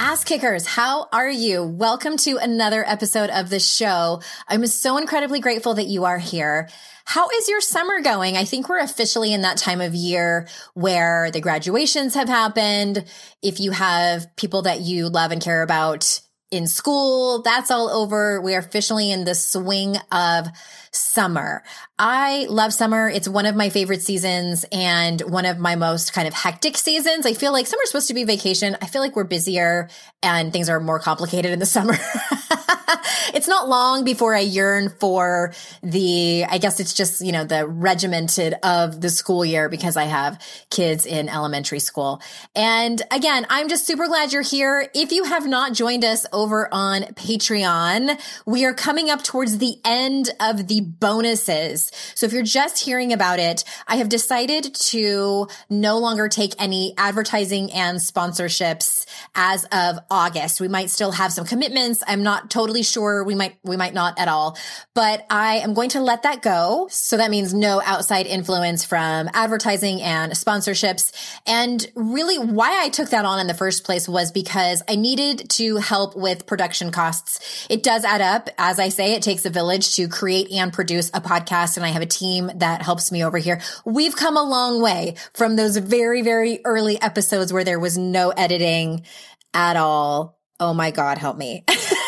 Ass kickers, how are you? Welcome to another episode of the show. I'm so incredibly grateful that you are here. How is your summer going? I think we're officially in that time of year where the graduations have happened. If you have people that you love and care about in school, that's all over. We are officially in the swing of summer. I love summer. It's one of my favorite seasons and one of my most kind of hectic seasons. I feel like summer's supposed to be vacation. I feel like we're busier and things are more complicated in the summer. it's not long before I yearn for the, I guess it's just, you know, the regimented of the school year because I have kids in elementary school. And again, I'm just super glad you're here. If you have not joined us over on Patreon, we are coming up towards the end of the bonuses. So if you're just hearing about it, I have decided to no longer take any advertising and sponsorships as of August. We might still have some commitments. I'm not totally sure. We might, we might not at all, but I am going to let that go. So that means no outside influence from advertising and sponsorships. And really why I took that on in the first place was because I needed to help with production costs. It does add up. As I say, it takes a village to create and produce a podcast and I have a team that helps me over here. We've come a long way from those very, very early episodes where there was no editing at all. Oh my God, help me.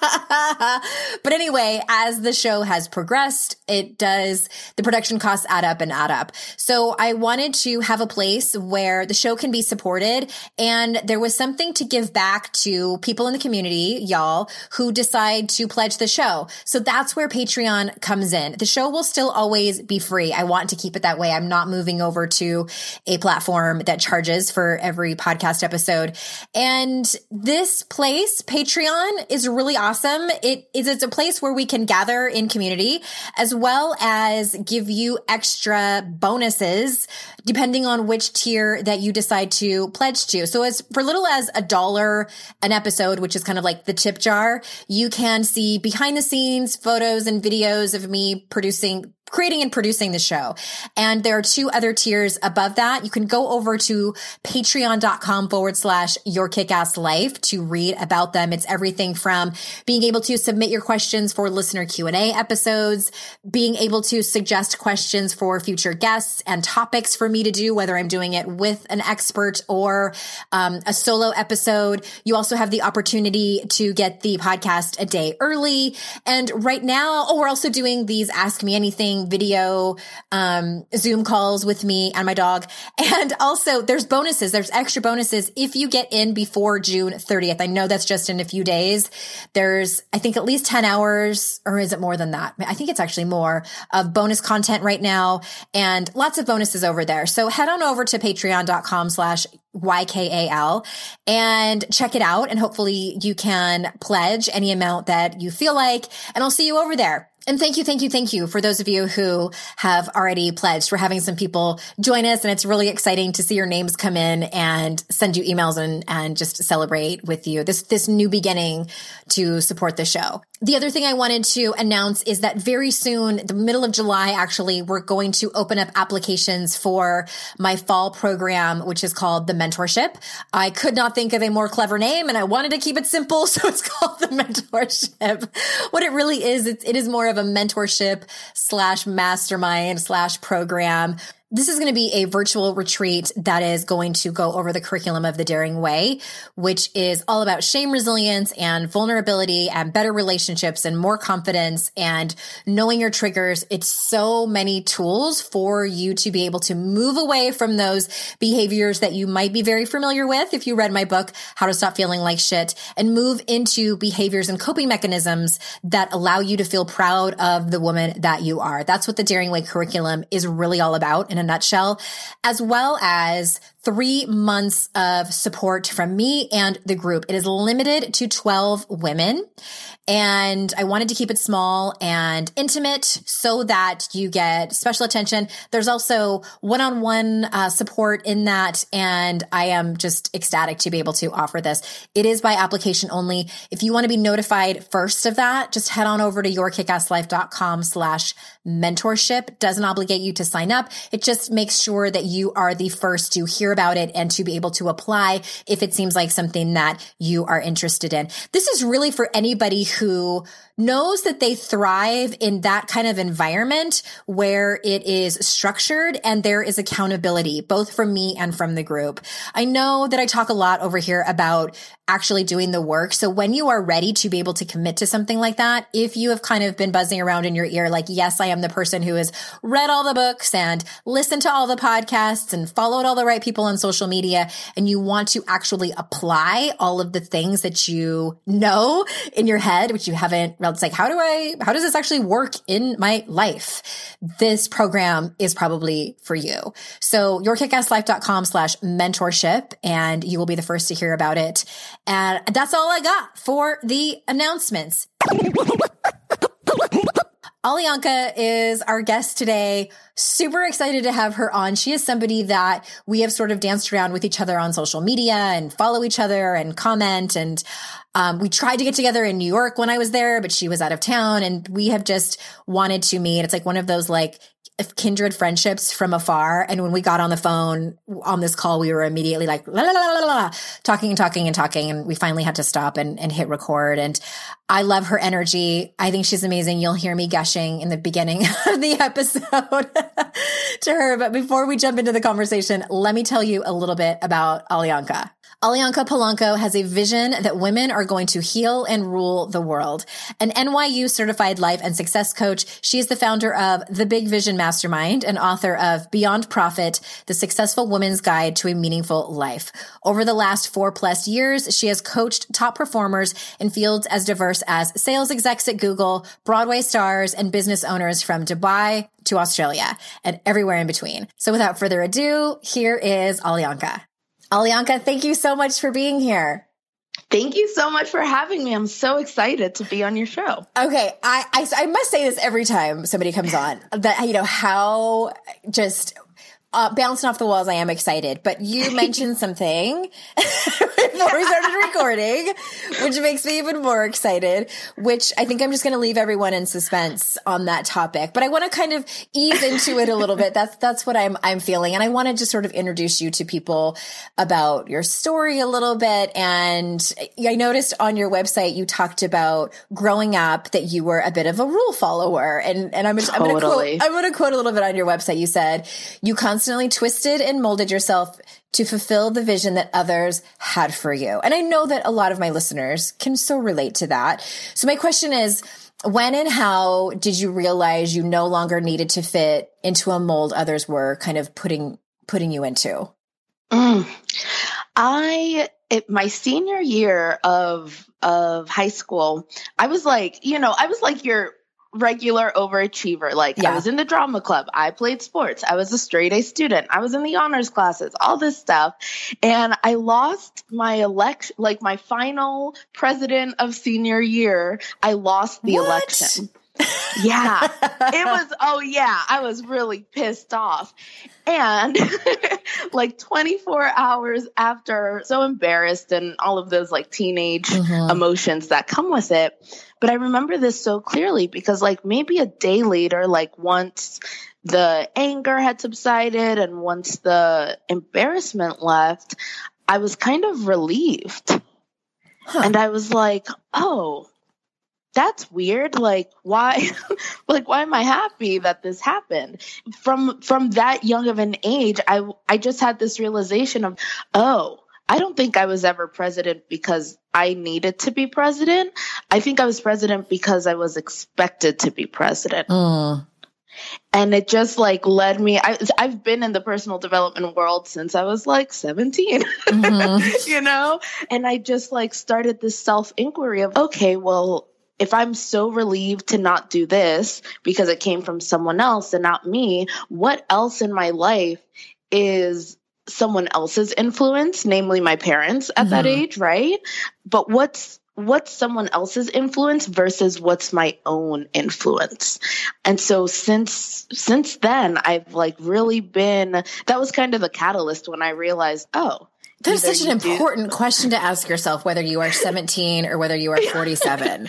but anyway, as the show has progressed, it does, the production costs add up and add up. So I wanted to have a place where the show can be supported and there was something to give back to people in the community, y'all, who decide to pledge the show. So that's where Patreon comes in. The show will still always be free. I want to keep it that way. I'm not moving over to a platform that charges for every podcast episode. And this place, Patreon, is really awesome. It is it's a place where we can gather in community as well as give you extra bonuses depending on which tier that you decide to pledge to. So as for little as a dollar an episode, which is kind of like the tip jar, you can see behind the scenes photos and videos of me producing creating and producing the show. And there are two other tiers above that. You can go over to patreon.com forward slash your kickass life to read about them. It's everything from being able to submit your questions for listener Q&A episodes, being able to suggest questions for future guests and topics for me to do, whether I'm doing it with an expert or um, a solo episode. You also have the opportunity to get the podcast a day early. And right now, oh, we're also doing these ask me anything video um, Zoom calls with me and my dog. And also there's bonuses. There's extra bonuses if you get in before June 30th. I know that's just in a few days. There's, I think at least 10 hours or is it more than that? I think it's actually more of bonus content right now and lots of bonuses over there. So head on over to patreon.com slash YKAL and check it out. And hopefully you can pledge any amount that you feel like. And I'll see you over there. And thank you, thank you, thank you for those of you who have already pledged. We're having some people join us and it's really exciting to see your names come in and send you emails and, and just celebrate with you this, this new beginning to support the show. The other thing I wanted to announce is that very soon, the middle of July, actually, we're going to open up applications for my fall program, which is called the mentorship. I could not think of a more clever name and I wanted to keep it simple. So it's called the mentorship. What it really is, it, it is more of a mentorship slash mastermind slash program this is going to be a virtual retreat that is going to go over the curriculum of the Daring Way, which is all about shame resilience and vulnerability and better relationships and more confidence and knowing your triggers. It's so many tools for you to be able to move away from those behaviors that you might be very familiar with if you read my book, How to Stop Feeling Like Shit, and move into behaviors and coping mechanisms that allow you to feel proud of the woman that you are. That's what the Daring Way curriculum is really all about in a nutshell, as well as three months of support from me and the group. It is limited to 12 women. And I wanted to keep it small and intimate so that you get special attention. There's also one on one support in that. And I am just ecstatic to be able to offer this. It is by application only. If you want to be notified first of that, just head on over to yourkickasslife.com slash mentorship. Doesn't obligate you to sign up. It just makes sure that you are the first to hear about it and to be able to apply if it seems like something that you are interested in. This is really for anybody who knows that they thrive in that kind of environment where it is structured and there is accountability, both from me and from the group. I know that I talk a lot over here about actually doing the work. So when you are ready to be able to commit to something like that, if you have kind of been buzzing around in your ear, like, yes, I am the person who has read all the books and listened to all the podcasts and followed all the right people on social media, and you want to actually apply all of the things that you know in your head, which you haven't it's like, how do I, how does this actually work in my life? This program is probably for you. So yourkickasslife.com slash mentorship and you will be the first to hear about it. And that's all I got for the announcements. Alionka is our guest today. Super excited to have her on. She is somebody that we have sort of danced around with each other on social media and follow each other and comment. And um, we tried to get together in New York when I was there, but she was out of town and we have just wanted to meet. It's like one of those like kindred friendships from afar. And when we got on the phone on this call, we were immediately like, la, la, la, la, la, talking and talking and talking. And we finally had to stop and, and hit record. And I love her energy. I think she's amazing. You'll hear me gushing in the beginning of the episode to her. But before we jump into the conversation, let me tell you a little bit about Alionka. Alionka Polanco has a vision that women are going to heal and rule the world. An NYU certified life and success coach, she is the founder of The Big Vision Mastermind and author of Beyond Profit, The Successful Woman's Guide to a Meaningful Life. Over the last four plus years, she has coached top performers in fields as diverse as sales execs at Google, Broadway stars, and business owners from Dubai to Australia and everywhere in between. So without further ado, here is Alionka. Alionka, thank you so much for being here. Thank you so much for having me. I'm so excited to be on your show. Okay, I, I, I must say this every time somebody comes on that you know how just uh, bouncing off the walls, I am excited. But you mentioned something before we started recording, which makes me even more excited. Which I think I'm just going to leave everyone in suspense on that topic. But I want to kind of ease into it a little bit. That's that's what I'm I'm feeling, and I want to just sort of introduce you to people about your story a little bit. And I noticed on your website you talked about growing up that you were a bit of a rule follower, and and I'm, totally. I'm going to quote I'm going to quote a little bit on your website. You said you constantly twisted and molded yourself to fulfill the vision that others had for you. And I know that a lot of my listeners can so relate to that. So my question is, when and how did you realize you no longer needed to fit into a mold others were kind of putting putting you into? Mm. I it, my senior year of of high school, I was like, you know, I was like your regular overachiever. Like Yeah. I was in the drama club, I played sports, I was a straight A student, I was in the honors classes, all this stuff. And I lost my election, like my final president of senior year, I lost the What? election. Yeah. it was oh yeah, I was really pissed off. And like 24 hours after so embarrassed and all of those like teenage Mhm. emotions that come with it. But I remember this so clearly because like maybe a day later like once the anger had subsided and once the embarrassment left, I was kind of relieved. Huh. And I was like, "Oh, that's weird like why like why am i happy that this happened from from that young of an age i i just had this realization of oh i don't think i was ever president because i needed to be president i think i was president because i was expected to be president Mm. and it just like led me I, i've been in the personal development world since i was like 17 Mhm. you know? And I just like started this self inquiry of, okay, well, if I'm so relieved to not do this because it came from someone else and not me, what else in my life is someone else's influence, namely my parents at that Mhm. age, right? But what's what's someone else's influence versus what's my own influence and so since since then i've like really been that was kind of a catalyst when i realized oh That's such an you do- important question to ask yourself, whether you are 17 or whether you are 47.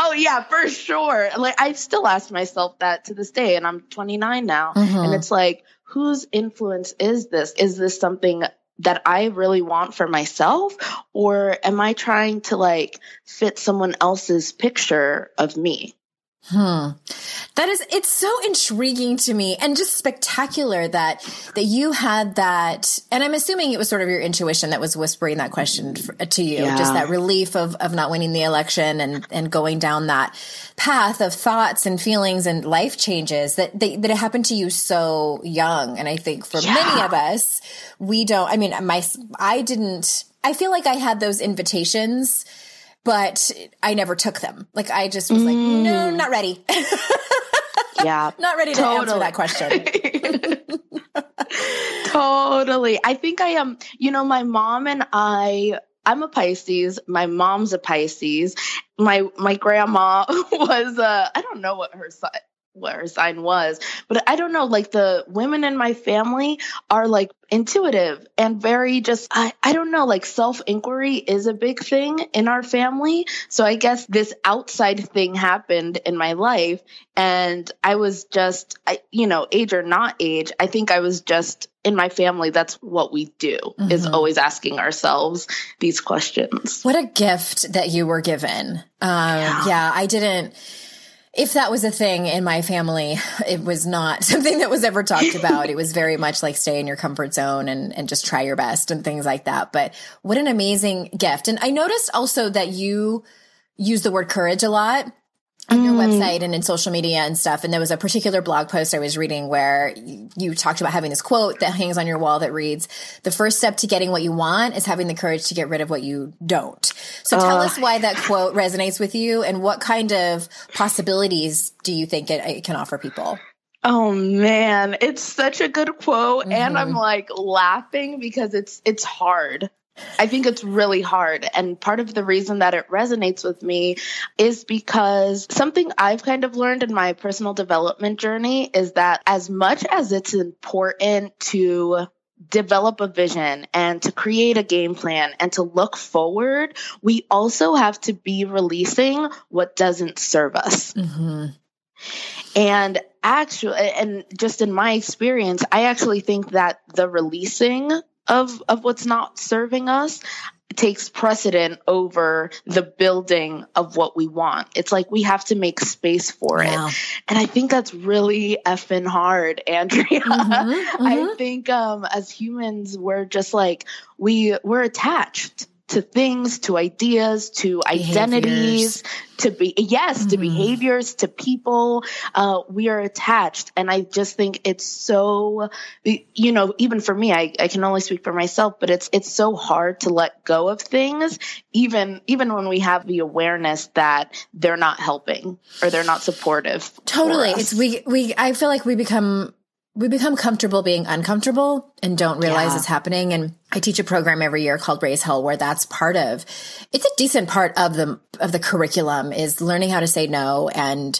Oh yeah, for sure. Like I still ask myself that to this day and I'm 29 now. Mhm. And it's like whose influence is this? Is this something that I really want for myself or am I trying to like fit someone else's picture of me? Hmm. That is, it's so intriguing to me and just spectacular that, that you had that. And I'm assuming it was sort of your intuition that was whispering that question f- to you, Yeah. just that relief of, of not winning the election and, and going down that path of thoughts and feelings and life changes that, they, that it happened to you so young. And I think for many of us, we don't, I mean, my, I didn't, I feel like I had those invitations but I never took them. Like I just was like, no, not ready. Yeah. not ready to answer that question. totally. I think I am, you know, my mom and I I'm a Pisces. My mom's a Pisces. My my grandma was uh I don't know what her sign what her sign was, but I don't know like the women in my family are like intuitive and very just I, I don't know like self-inquiry is a big thing in our family. So I guess this outside thing happened in my life and I was just I you know, age or not age, I think I was just in my family that's what we do is Mhm. always asking ourselves these questions. What a gift that you were given. Um, yeah. I didn't. If that was a thing in my family, it was not something that was ever talked about. it was very much like stay in your comfort zone and, and just try your best and things like that. But what an amazing gift. And I noticed also that you use the word courage a lot on your website and in social media and stuff. And there was a particular blog post I was reading where y- you talked about having this quote that hangs on your wall that reads, the first step to getting what you want is having the courage to get rid of what you don't. So tell us why that quote resonates with you and what kind of possibilities do you think it, it can offer people? Oh man, it's such a good quote and Mhm. I'm like laughing because it's it's hard. I think it's really hard and part of the reason that it resonates with me is because something I've kind of learned in my personal development journey is that as much as it's important to develop a vision and to create a game plan and to look forward, we also have to be releasing what doesn't serve us. Mm-hmm. And actually, and just in my experience, I actually think that the releasing of of what's not serving us takes precedent over the building of what we want. It's like we have to make space for Wow. it. And I think that's really effing hard, Andrea. Mhm, I think um as humans we're just like we we're attached to things, to ideas, to identities, to be yes, mm-hmm. to behaviors, to people. Uh, we are attached, and I just think it's so. You know, even for me, I, I can only speak for myself, but it's it's so hard to let go of things, even even when we have the awareness that they're not helping or they're not supportive. Totally, it's we we. I feel like we become we become comfortable being uncomfortable and don't realize yeah. it's happening. And I teach a program every year called Raise Hell where that's part of, it's a decent part of the, of the curriculum is learning how to say no and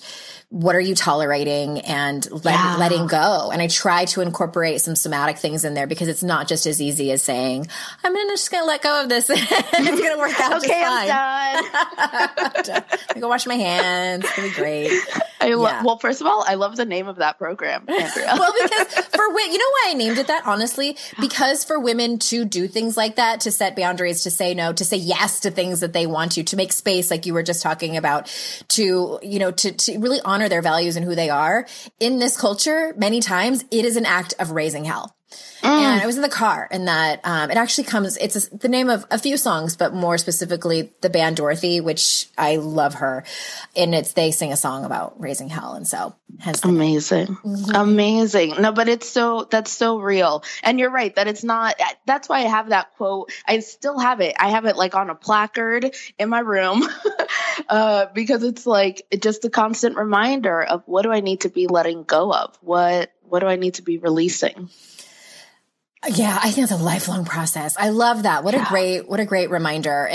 what are you tolerating and let, yeah. letting go. And I try to incorporate some somatic things in there because it's not just as easy as saying, I'm gonna, just going to let go of this. it's going to work out okay, I'm done. I'm go wash my hands. It's going to be great. I lo- yeah. Well, first of all, I love the name of that program, Andrea. well, because for women, you know why I named it that, honestly? Because for women to do things like that, to set boundaries, to say no, to say yes to things that they want to, to make space, like you were just talking about, to, you know, to, to really honor their values and who they are. In this culture, many times it is an act of raising hell. Mm. And I was in the car and that, um, it actually comes, it's a, the name of a few songs, but more specifically the band Dorothy, which I love her. And it's, they sing a song about raising hell. And so amazing, mm-hmm. amazing. No, but it's so, that's so real. And you're right that it's not, that's why I have that quote. I still have it. I have it like on a placard in my room, uh, because it's like just a constant reminder of what do I need to be letting go of? What, what do I need to be releasing? Yeah, I think it's a lifelong process. I love that. What yeah. a great, what a great reminder.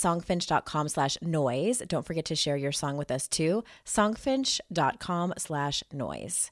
songfinch.com slash noise. Don't forget to share your song with us too. Songfinch.com slash noise.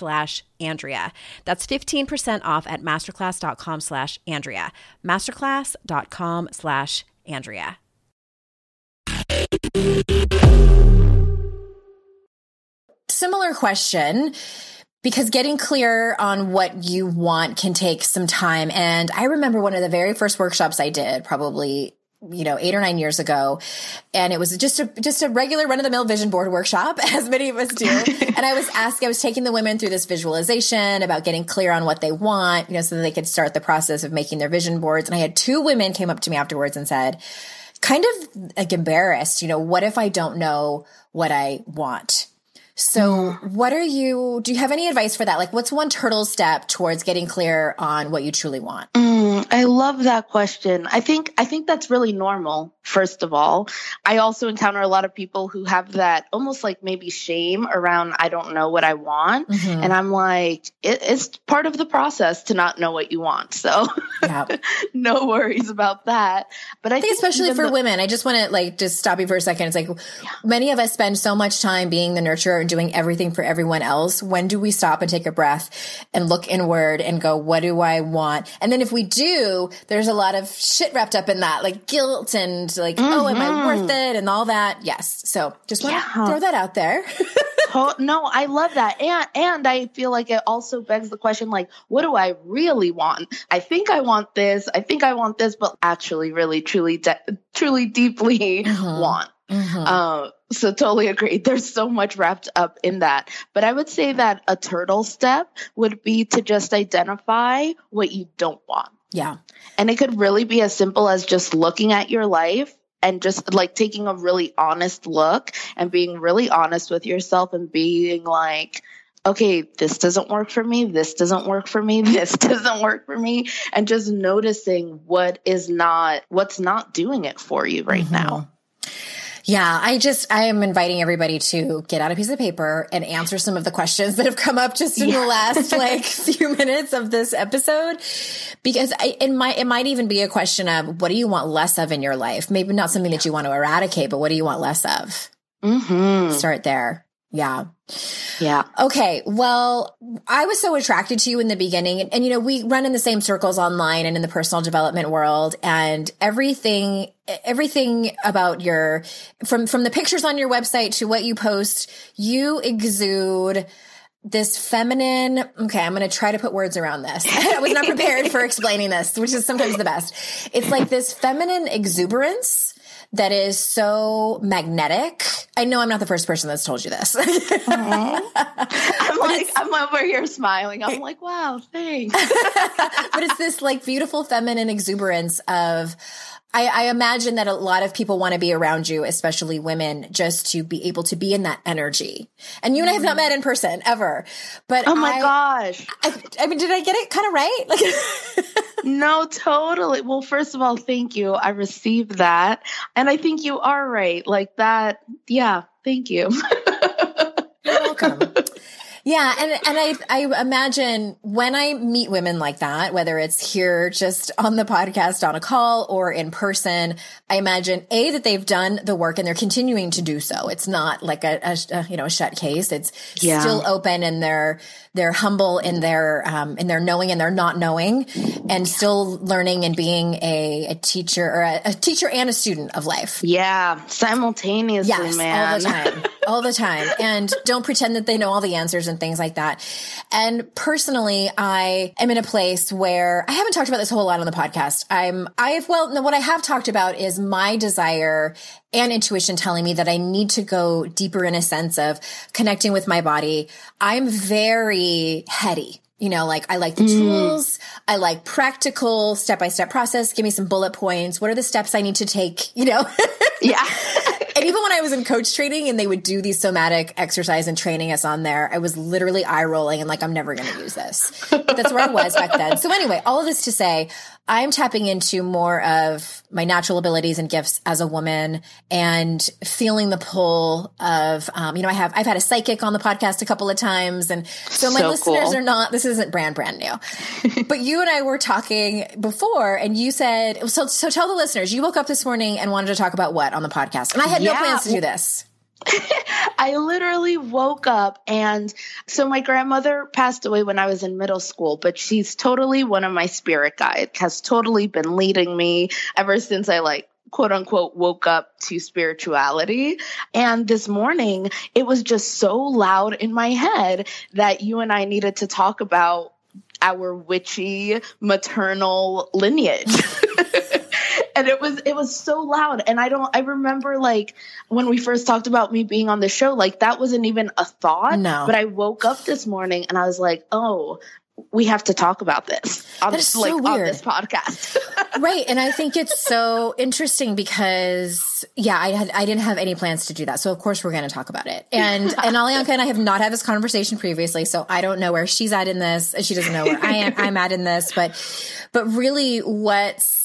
slash Andrea. That's 15% off at masterclass.com slash Andrea. Masterclass.com slash Andrea. Similar question because getting clear on what you want can take some time. And I remember one of the very first workshops I did, probably you know, eight or nine years ago. And it was just a, just a regular run of the mill vision board workshop, as many of us do. and I was asking, I was taking the women through this visualization about getting clear on what they want, you know, so that they could start the process of making their vision boards. And I had two women came up to me afterwards and said, kind of like embarrassed. You know, what if I don't know what I want? So, what are you, do you have any advice for that? Like, what's one turtle step towards getting clear on what you truly want? Mm, I love that question. I think, I think that's really normal first of all. I also encounter a lot of people who have that almost like maybe shame around, I don't know what I want. Mm-hmm. And I'm like, it, it's part of the process to not know what you want. So no worries about that. But I, I think, think, especially for the- women, I just want to like just stop you for a second. It's like yeah. many of us spend so much time being the nurturer and doing everything for everyone else. When do we stop and take a breath and look inward and go, what do I want? And then if we do, there's a lot of shit wrapped up in that, like guilt and like, mm-hmm. oh, am I worth mm-hmm. it? And all that. Yes. So just want to yeah. throw that out there. no, I love that. And and I feel like it also begs the question like, what do I really want? I think I want this. I think I want this, but actually really truly de- truly deeply mm-hmm. want. Mm-hmm. Uh, so totally agree. There's so much wrapped up in that. But I would say that a turtle step would be to just identify what you don't want. Yeah. And it could really be as simple as just looking at your life and just like taking a really honest look and being really honest with yourself and being like, okay, this doesn't work for me. This doesn't work for me. This doesn't work for me. And just noticing what is not, what's not doing it for you right mm-hmm. now. Yeah, I just I am inviting everybody to get out a piece of paper and answer some of the questions that have come up just in yeah. the last like few minutes of this episode, because I, it might it might even be a question of what do you want less of in your life? Maybe not something that you want to eradicate, but what do you want less of? Mm-hmm. Start there. Yeah. Yeah. Okay. Well, I was so attracted to you in the beginning. And, and, you know, we run in the same circles online and in the personal development world and everything, everything about your, from, from the pictures on your website to what you post, you exude this feminine, okay, I'm going to try to put words around this. I was not prepared for explaining this, which is sometimes the best. It's like this feminine exuberance that is so magnetic. I know I'm not the first person that's told you this. I'm like, I'm over here smiling. I'm like, wow, thanks. but it's this like beautiful feminine exuberance of, I, I, imagine that a lot of people want to be around you, especially women, just to be able to be in that energy. And you and I have not mm-hmm. met in person ever, but oh my I, gosh! I, I, mean, did I get it kind of right? Like, no, totally. Well, first of all, thank you. I received that, and I think you are right. Like that. Yeah, thank you. You're welcome. Yeah, and and I I imagine when I meet women like that, whether it's here just on the podcast on a call or in person, I imagine a that they've done the work and they're continuing to do so. It's not like a, a, a you know a shut case. It's yeah. still open and they're they're humble in their um, in their knowing and their not knowing, and still learning and being a, a teacher or a, a, teacher and a student of life. Yeah, simultaneously, yes, man, all the time, all the time, and don't pretend that they know all the answers and things like that. And personally, I am in a place where I haven't talked about this a whole lot on the podcast. I'm I've well, no, what I have talked about is my desire and intuition telling me that I need to go deeper in a sense of connecting with my body. I'm very heady. You know, like I like the mm. tools. I like practical step by step process. Give me some bullet points. What are the steps I need to take? You know? yeah. And even when I was in coach training and they would do these somatic exercise and training us on there, I was literally eye rolling and like, I'm never going to use this. But that's where I was back then. So anyway, all of this to say, I'm tapping into more of my natural abilities and gifts as a woman and feeling the pull of, um, you know, I have, I've had a psychic on the podcast a couple of times. And so my so listeners cool. are not, this isn't brand, brand new, but you and I were talking before and you said, so, so tell the listeners, you woke up this morning and wanted to talk about what on the podcast? And I had yeah. no plans to do this. I literally woke up and so my grandmother passed away when I was in middle school, but she's totally one of my spirit guides, has totally been leading me ever since I like quote unquote woke up to spirituality. And this morning it was just so loud in my head that you and I needed to talk about our witchy maternal lineage. and it was it was so loud. And i don't i remember like when we first talked about me being on the show like that wasn't even a thought. No. But i woke up this morning and i was like oh we have to talk about this on, That is so like, on weird. this podcast. right. And i think it's so interesting because yeah i had i didn't have any plans to do that. So of course we're going to talk about it. And and Alionka and i have not had this conversation previously so i don't know where she's at in this and she doesn't know where i am i'm at in this. But but really what's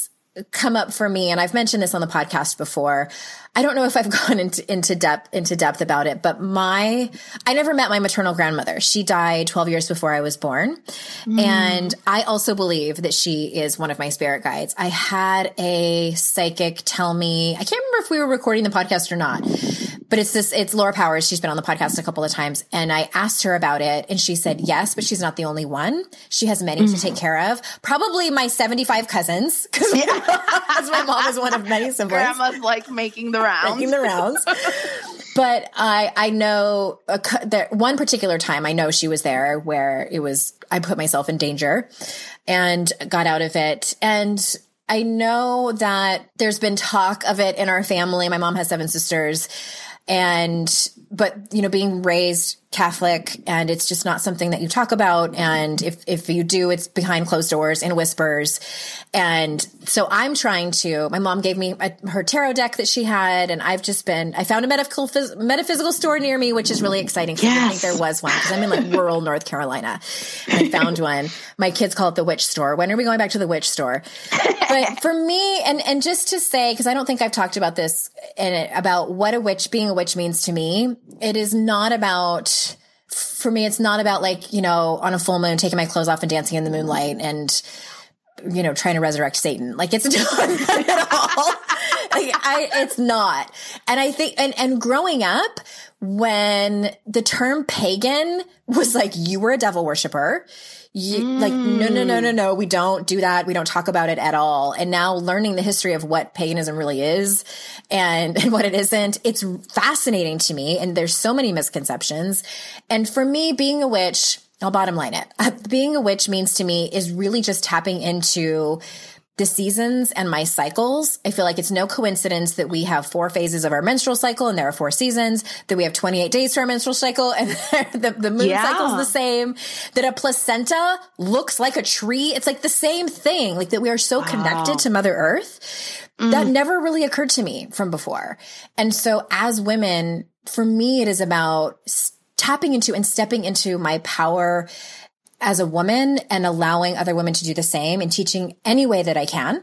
come up for me and i've mentioned this on the podcast before I don't know if I've gone into, into depth, into depth about it, but my, I never met my maternal grandmother. She died 12 years before I was born. Mm. And I also believe that she is one of my spirit guides. I had a psychic tell me, I can't remember if we were recording the podcast or not, but it's this, it's Laura Powers. She's been on the podcast a couple of times and I asked her about it and she said yes, but she's not the only one. She has many to take mm. care of. Probably my 75 cousins because my mom is one of many siblings Grandma's like making the rounds. making the rounds. but I I know a, there, one particular time I know she was there where it was I put myself in danger and got out of it and I know that there's been talk of it in our family. My mom has seven sisters and but you know being raised catholic and it's just not something that you talk about. And if if you do it's behind closed doors in whispers. And so i'm trying to my mom gave me a, her tarot deck that she had and i've just been i found a metaphysical phys- metaphysical store near me which is really exciting 'cause i didn't think Yes. there was one because i'm in like rural north carolina. And i found one. My kids call it the witch store. When are we going back to the witch store? But for me and and just to say because i don't think i've talked about this and about what a witch being a witch means to me it is not about for me it's not about like you know on a full moon taking my clothes off and dancing in the moonlight and you know trying to resurrect satan. Like it's not at all. Like i it's not. And i think and and growing up when the term pagan was like you were a devil worshiper you, like no no no no no we don't do that. We don't talk about it at all. And now learning the history of what paganism really is and, and what it isn't it's fascinating to me. And there's so many misconceptions. And for me being a witch i'll bottom line it. Being a witch means to me is really just tapping into the seasons and my cycles. I feel like it's no coincidence that we have four phases of our menstrual cycle and there are four seasons, that we have 28 days to our menstrual cycle and the, the moon Yeah. cycle is the same, that a placenta looks like a tree. It's like the same thing, like that we are so connected to Mother Earth. That mm. never really occurred to me from before. And so as women, for me, it is about tapping into and stepping into my power as a woman and allowing other women to do the same and teaching any way that I can.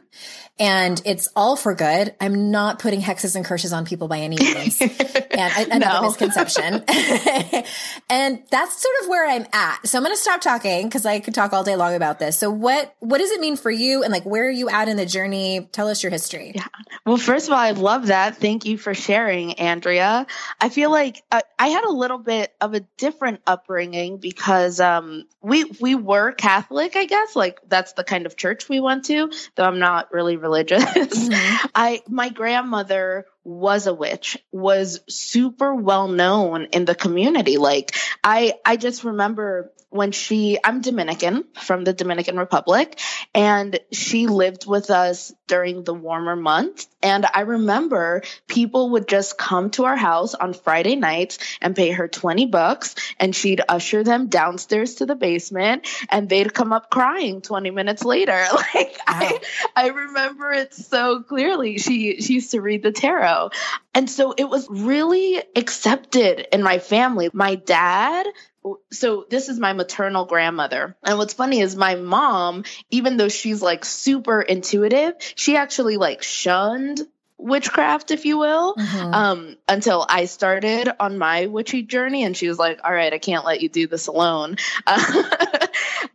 And it's all for good. I'm not putting hexes and curses on people by any means. and I, another No. misconception. and that's sort of where I'm at. So I'm going to stop talking because I could talk all day long about this. So what, what does it mean for you? And like, where are you at in the journey? Tell us your history. Yeah. Well, first of all, I love that. Thank you for sharing, Andrea. I feel like uh, I had a little bit of a different upbringing because um, we we were Catholic, I guess. Like that's the kind of church we went to, though I'm not really religious. Mm-hmm. I my grandmother was a witch, was super well known in the community. Like I I just remember when she I'm Dominican from the Dominican Republic and she lived with us during the warmer months. And I remember people would just come to our house on Friday nights and pay her 20 bucks and she'd usher them downstairs to the basement and they'd come up crying 20 minutes later. Like I I remember it so clearly. She she used to read the tarot and so it was really accepted in my family my dad so this is my maternal grandmother. And what's funny is my mom, even though she's like super intuitive, she actually like shunned witchcraft, if you will, Mhm. um, until I started on my witchy journey. And she was like, all right, I can't let you do this alone. Uh,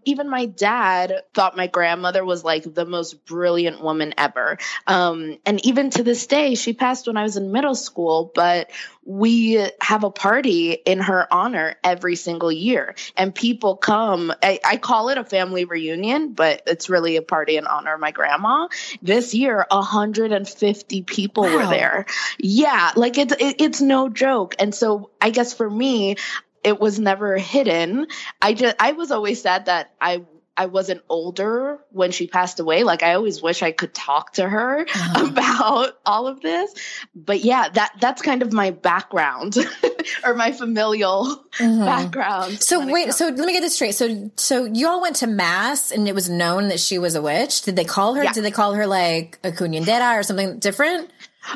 even my dad thought my grandmother was like the most brilliant woman ever. Um, and even to this day, she passed when I was in middle school, but we have a party in her honor every single year. And people come, I, I call it a family reunion, but it's really a party in honor of my grandma. This year, 150 people were there. Yeah, like it's it, it's no joke. And so I guess for me, it was never hidden. I just I was always sad that I I wasn't older when she passed away. Like I always wish I could talk to her uh-huh. about all of this. But yeah, that that's kind of my background or my familial mm-hmm. background. So wait, so let me get this straight. So so you all went to mass and it was known that she was a witch. Did they call her? Yeah. Did they call her like a cunyandera or something different?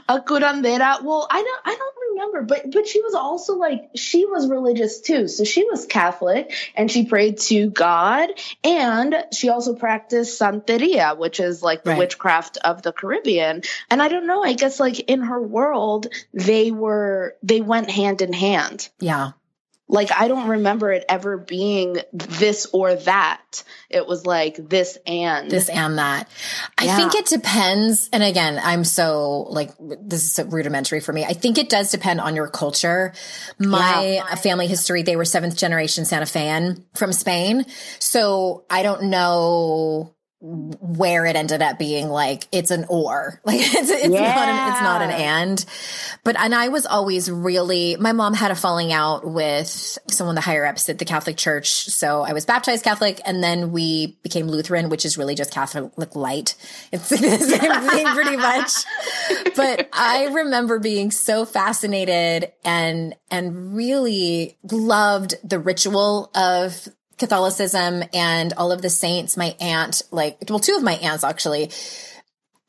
A curandera. Well, I don't I don't remember, but but she was also like she was religious too. So she was Catholic and she prayed to God and she also practiced Santeria, which is like the right. witchcraft of the Caribbean. And I don't know, I guess like in her world, they were they went hand in hand. Yeah. Like I don't remember it ever being this or that. It was like this and this and that. I yeah. think it depends. And again, I'm so like this is so rudimentary for me. I think it does depend on your culture. My yeah. family history, they were seventh generation Santa Fean from Spain. So I don't know where it ended up being like it's an or. Like it's it's yeah. not an, it's not an and. But and I was always really my mom had a falling out with someone the higher ups at the Catholic Church. So I was baptized Catholic and then we became Lutheran which is really just Catholic light. It's the same thing pretty much. But I remember being so fascinated and and really loved the ritual of Catholicism and all of the saints, my aunt, like, well, two of my aunts actually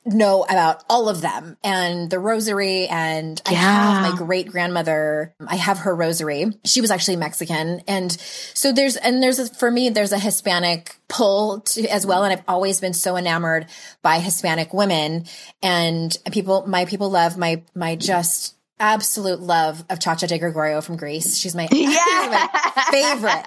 know about all of them and the rosary. And yeah. I have my great grandmother I have her rosary. She was actually Mexican. And so there's and there's a, for me there's a Hispanic pull to, as well. And I've always been so enamored by Hispanic women. And people my people love my my just absolute love of Cha Cha Di Gregorio from Grease. She's my, yeah. favorite.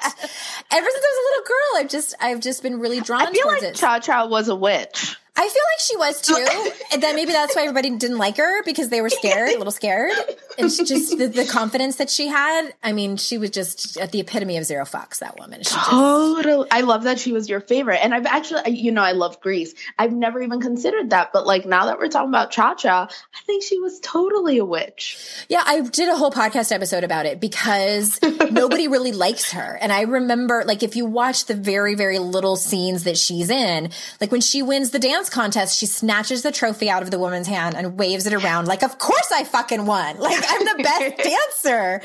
Ever since I was a little girl, I've just I've just been really drawn I feel like it. Cha Cha was a witch. I feel like she was too. and then maybe that's why everybody didn't like her because they were scared, a little scared. And she just the, the, confidence that she had. I mean, she was just at the epitome of zero fucks, that woman. She totally. I love that she was your favorite. And I've actually, you know, I love Grease. I've never even considered that. But like now that we're talking about Cha Cha, I think she was totally a witch. Yeah, I did a whole podcast episode about it because nobody really likes her. And I remember, like, if you watch the very, very little scenes that she's in, like when she wins the dance contest, she snatches the trophy out of the woman's hand and waves it around like, of course I fucking won. Like I'm the best dancer.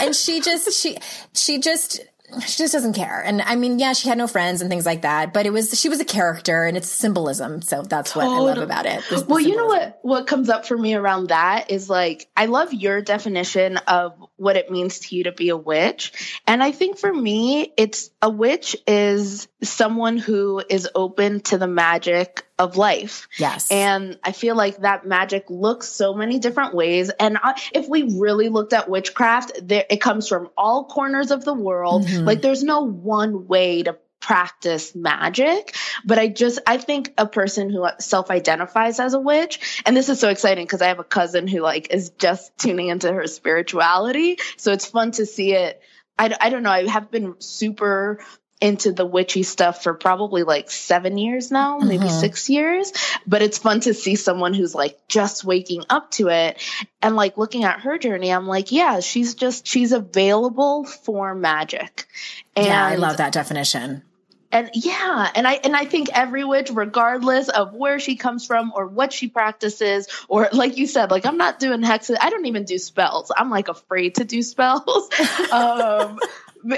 And she just, she, she just, she just doesn't care. And I mean, yeah, she had no friends and things like that, but it was she was a character and it's symbolism. So that's what I love about it. Well, you know what what comes up for me around that is like I love your definition of what it means to you to be a witch. And I think for me, it's a witch is someone who is open to the magic of life. Yes. And I feel like that magic looks so many different ways. And I, if we really looked at witchcraft, there, it comes from all corners of the world. Mm-hmm. Like there's no one way to practice magic but i just i think a person who self-identifies as a witch and this is so exciting because i have a cousin who like is just tuning into her spirituality so it's fun to see it I, I don't know i have been super into the witchy stuff for probably like seven years now, maybe mm-hmm. six years. But it's fun to see someone who's like just waking up to it and like looking at her journey. I'm like, yeah, she's just, she's available for magic. And yeah, I love that definition. And yeah, and I and I think every witch, regardless of where she comes from or what she practices, or like you said, like I'm not doing hexes. I don't even do spells. I'm like afraid to do spells. um,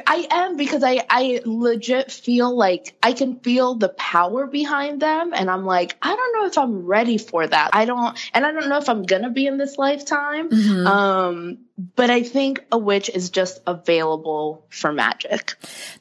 I am because I I legit feel like I can feel the power behind them and I'm like I don't know if I'm ready for that. I don't and I don't know if I'm going to be in this lifetime. Mm-hmm. Um but I think a witch is just available for magic.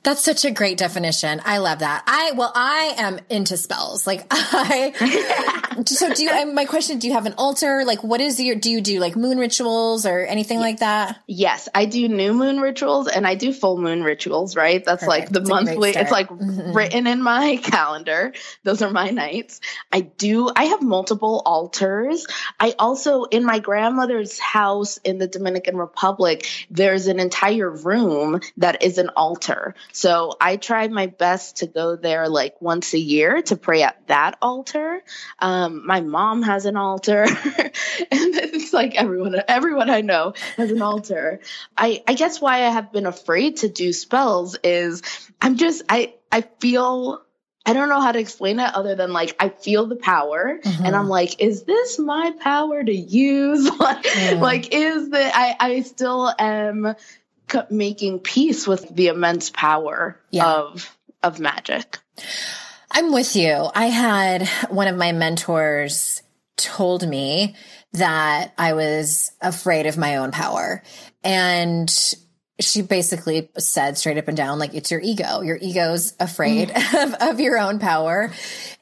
That's such a great definition. I love that. I well, I am into spells. Like I. so do you? My question: Do you have an altar? Like, what is your? Do you do like moon rituals or anything like that? Yes, I do new moon rituals and I do full moon rituals. Right, that's Perfect. like the it's monthly. It's like mm-hmm. written in my calendar. Those are my nights. I do. I have multiple altars. I also in my grandmother's house in the Dominican Dominican Republic, there's an entire room that is an altar. So I try my best to go there like once a year to pray at that altar. Um, my mom has an altar, and it's like everyone, everyone I know has an altar. I, I guess why I have been afraid to do spells is I'm just I I feel I don't know how to explain it other than like I feel the power Mm-hmm. and I'm like, is this my power to use? like, Mm. like, is that I, I still am making peace with the immense power Yeah. of of magic. I'm with you. I had one of my mentors told me that I was afraid of my own power. And she basically said straight up and down, like, it's your ego. Your ego's afraid mm-hmm. of, of your own power.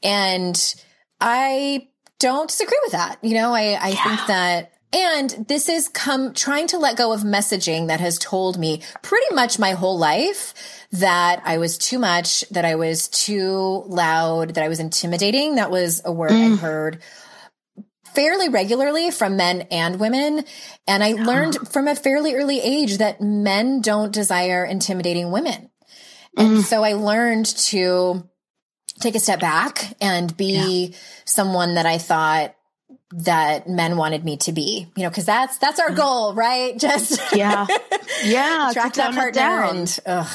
And I don't disagree with that. You know, I, I think that and this is come trying to let go of messaging that has told me pretty much my whole life that I was too much, that I was too loud, that I was intimidating. That was a word I mm. heard fairly regularly from men and women. And I learned from a fairly early age that men don't desire intimidating women. And mm. so I learned to take a step back and be someone that I thought that men wanted me to be, you know, cause that's, that's our goal, right? Just Yeah. Yeah. track that partner down. and, ugh,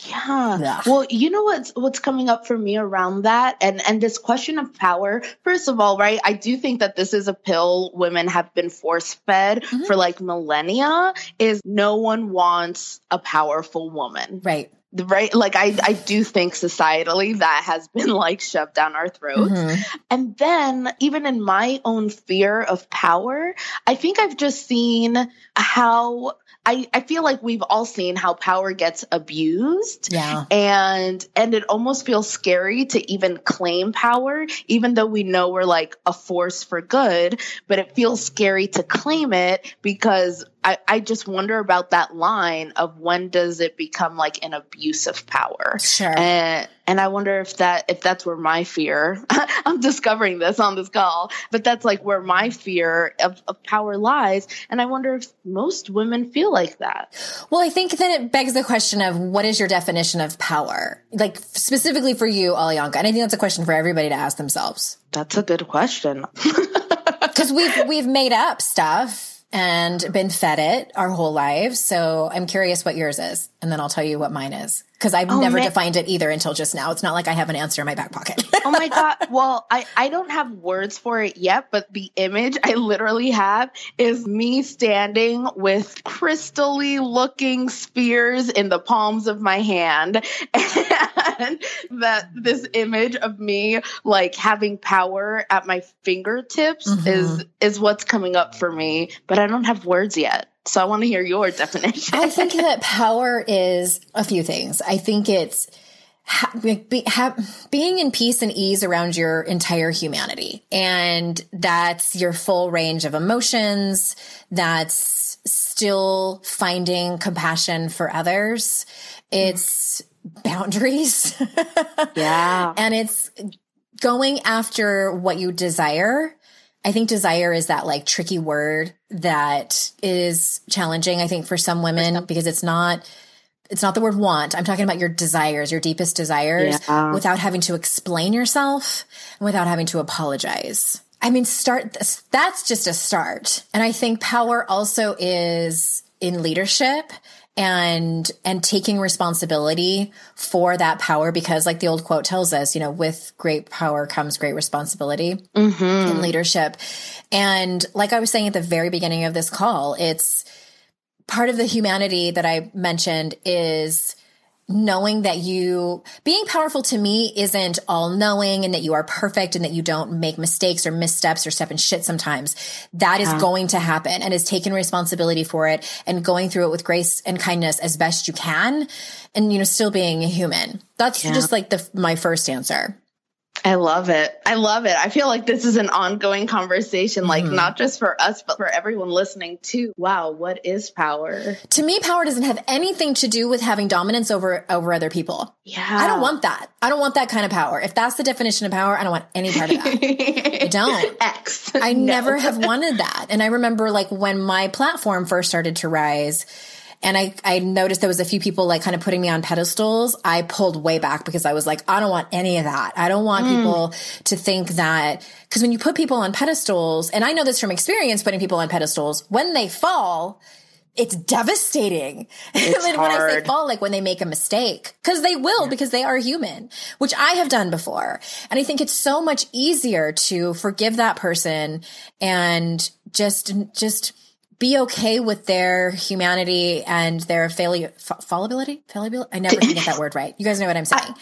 Yeah. Yeah. Well, you know what's what's coming up for me around that and and this question of power. First of all, right? I do think that this is a pill women have been force fed Mm-hmm. for like millennia is no one wants a powerful woman. right. Right? Like I I do think societally that has been like shoved down our throats. Mhm. And then, even in my own fear of power, I think I've just seen how I, I feel like we've all seen how power gets abused. Yeah. And and it almost feels scary to even claim power, even though we know we're like a force for good, but it feels scary to claim it because I, I just wonder about that line of when does it become like an abuse of power? Sure. And and I wonder if that if that's where my fear I'm discovering this on this call, but that's like where my fear of, of power lies. And I wonder if most women feel like that. Well, I think then it begs the question of what is your definition of power? Like specifically for you, Alionka. And I think that's a question for everybody to ask themselves. That's a good question. Because we've we've made up stuff and been fed it our whole lives. So I'm curious what yours is. And then I'll tell you what mine is. Because I've oh, never man. defined it either until just now. It's not like I have an answer in my back pocket. oh my god. Well, I I don't have words for it yet, but the image I literally have is me standing with crystally looking spheres in the palms of my hand and that this image of me like having power at my fingertips mm-hmm. is is what's coming up for me, but I don't have words yet. So I want to hear your definition. I think that power is a few things. I think it's ha- be, ha- being in peace and ease around your entire humanity. And that's your full range of emotions. That's still finding compassion for others. It's boundaries. yeah. and it's going after what you desire. I think desire is that like tricky word that is challenging, I think, for some women because it's not it's not the word want. I'm talking about your desires, your deepest desires Yeah. without having to explain yourself and without having to apologize. I mean, start this, that's just a start. And I think power also is in leadership and and taking responsibility for that power because like the old quote tells us you know with great power comes great responsibility mm-hmm. in leadership. And like i was saying at the very beginning of this call it's part of the humanity that i mentioned is knowing that you being powerful to me isn't all knowing and that you are perfect and that you don't make mistakes or missteps or step in shit sometimes. That is going to happen and is taking responsibility for it and going through it with grace and kindness as best you can and you know still being a human. That's just like the my first answer. I love it. I love it. I feel like this is an ongoing conversation, like Mm-hmm. not just for us, but for everyone listening too. Wow, what is power? To me power doesn't have anything to do with having dominance over over other people. Yeah. I don't want that. I don't want that kind of power. If that's the definition of power, I don't want any part of that. I don't. X. I No. never have wanted that. And I remember like when my platform first started to rise and I, I noticed there was a few people like kind of putting me on pedestals. I pulled way back because I was like, I don't want any of that. I don't want mm. people to think that because when you put people on pedestals, and I know this from experience putting people on pedestals, when they fall, it's devastating. It's when I say fall, like when they make a mistake, because they will, because they are human, which I have done before. And I think it's so much easier to forgive that person and just, just be okay with their humanity and their failure, fa- fallibility, fallibility. I never can get that word right. You guys know what I'm saying.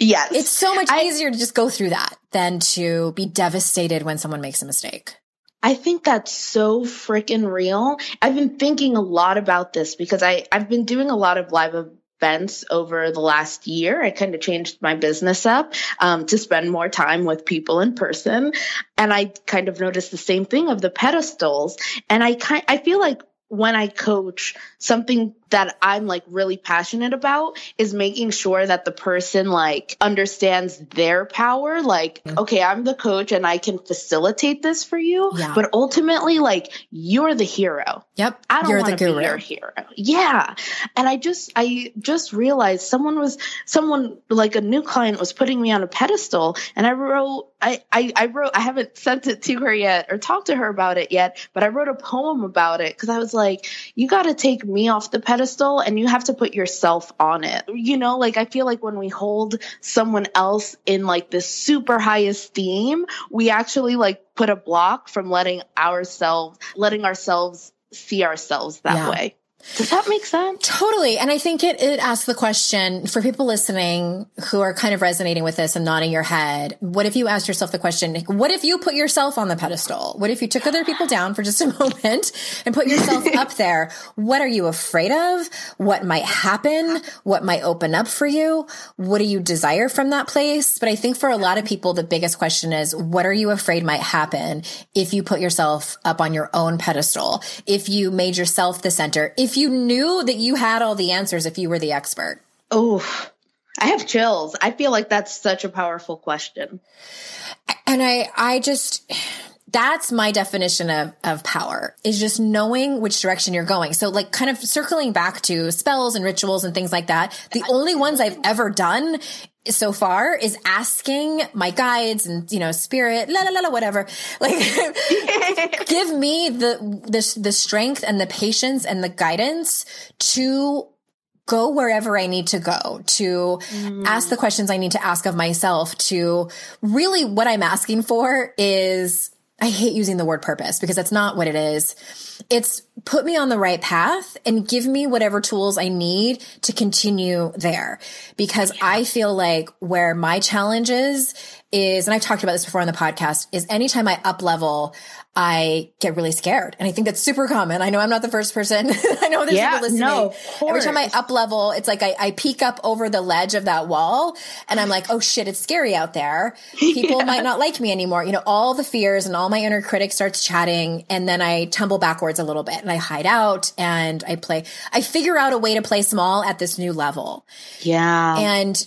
Yes. it's so much I- easier to just go through that than to be devastated when someone makes a mistake. I think that's so freaking real. I've been thinking a lot about this because I, I've been doing a lot of live events over the last year. I kind of changed my business up um, to spend more time with people in person. And I kind of noticed the same thing of the pedestals. And I kind I feel like when I coach, something that I'm like really passionate about is making sure that the person like understands their power. Like, mm-hmm. okay, I'm the coach and I can facilitate this for you, Yeah. but ultimately, like, you're the hero. Yep. I don't You're want the to be your hero. Yeah. And I just I just realized someone was someone like a new client was putting me on a pedestal and I wrote I, I, I wrote I haven't sent it to her yet or talked to her about it yet, but I wrote a poem about it because I was like, you gotta take me off the pedestal and you have to put yourself on it. You know, like I feel like when we hold someone else in like this super high esteem, we actually like put a block from letting ourselves letting ourselves see ourselves that Yeah. way. Does that make sense? Totally. And I think it, it asks the question for people listening who are kind of resonating with this and nodding your head. What if you asked yourself the question, what if you put yourself on the pedestal? What if you took other people down for just a moment and put yourself up there? What are you afraid of? What might happen? What might open up for you? What do you desire from that place? But I think for a lot of people, the biggest question is, what are you afraid might happen if you put yourself up on your own pedestal? If you made yourself the center? If you knew that you had all the answers, if you were the expert? Oh, I have chills. I feel like that's such a powerful question. And I, I just, that's my definition of, of power is just knowing which direction you're going. So like kind of circling back to spells and rituals and things like that. The only ones I've ever done so far is asking my guides and, you know, spirit, la la la la, whatever. Like give me the, the, the strength and the patience and the guidance to go wherever I need to go, to ask the mm. questions I need to ask of myself, to really what I'm asking for is I hate using the word purpose because that's not what it is. It's put me on the right path and give me whatever tools I need to continue there. Because I feel like where my challenge is, is, and I've talked about this before on the podcast, is anytime I up level, I get really scared. And I think that's super common. I know I'm not the first person. I know there's Yeah, people listening. no, Every time I up level, it's like I, I peek up over the ledge of that wall and I'm like, oh shit, it's scary out there. People might not like me anymore. You know, all the fears and all my inner critic starts chatting. And then I tumble backwards a little bit and I hide out and I play, I figure out a way to play small at this new level. Yeah. And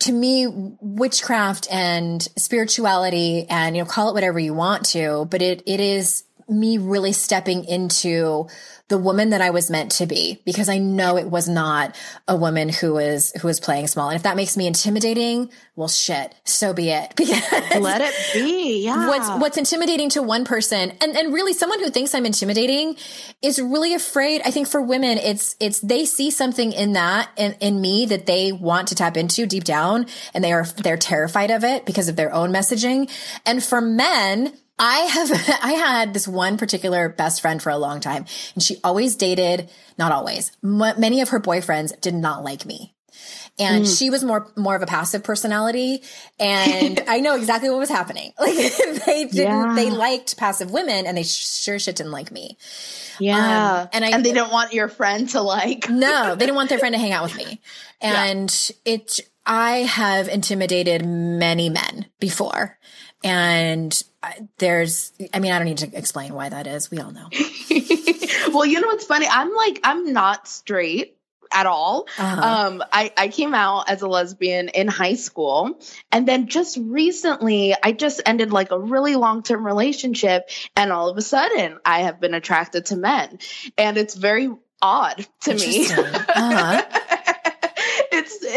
to me, witchcraft and spirituality and, you know, call it whatever you want to, but it, it is me really stepping into the woman that I was meant to be because I know it was not a woman who was, who was playing small. And if that makes me intimidating, well, shit, so be it. Because Let it be. Yeah. what's what's intimidating to one person and and really someone who thinks i'm intimidating is really afraid i think for women it's it's they see something in that in, in me that they want to tap into deep down and they are they're terrified of it because of their own messaging and for men I have, I had this one particular best friend for a long time and she always dated, not always, m- many of her boyfriends did not like me and she was more more of a passive personality and i know exactly what was happening like they didn't Yeah. they liked passive women and they sure shit didn't like me yeah. um, and I- and they don't want your friend to like. no they didn't want their friend to hang out with me and it i have intimidated many men before and there's i mean i don't need to explain why that is we all know well, you know what's funny? I'm like, I'm not straight at all. Uh-huh. Um, I, I came out as a lesbian in high school. And then just recently, I just ended like a really long term relationship. And all of a sudden, I have been attracted to men. And it's very odd to me. Uh-huh.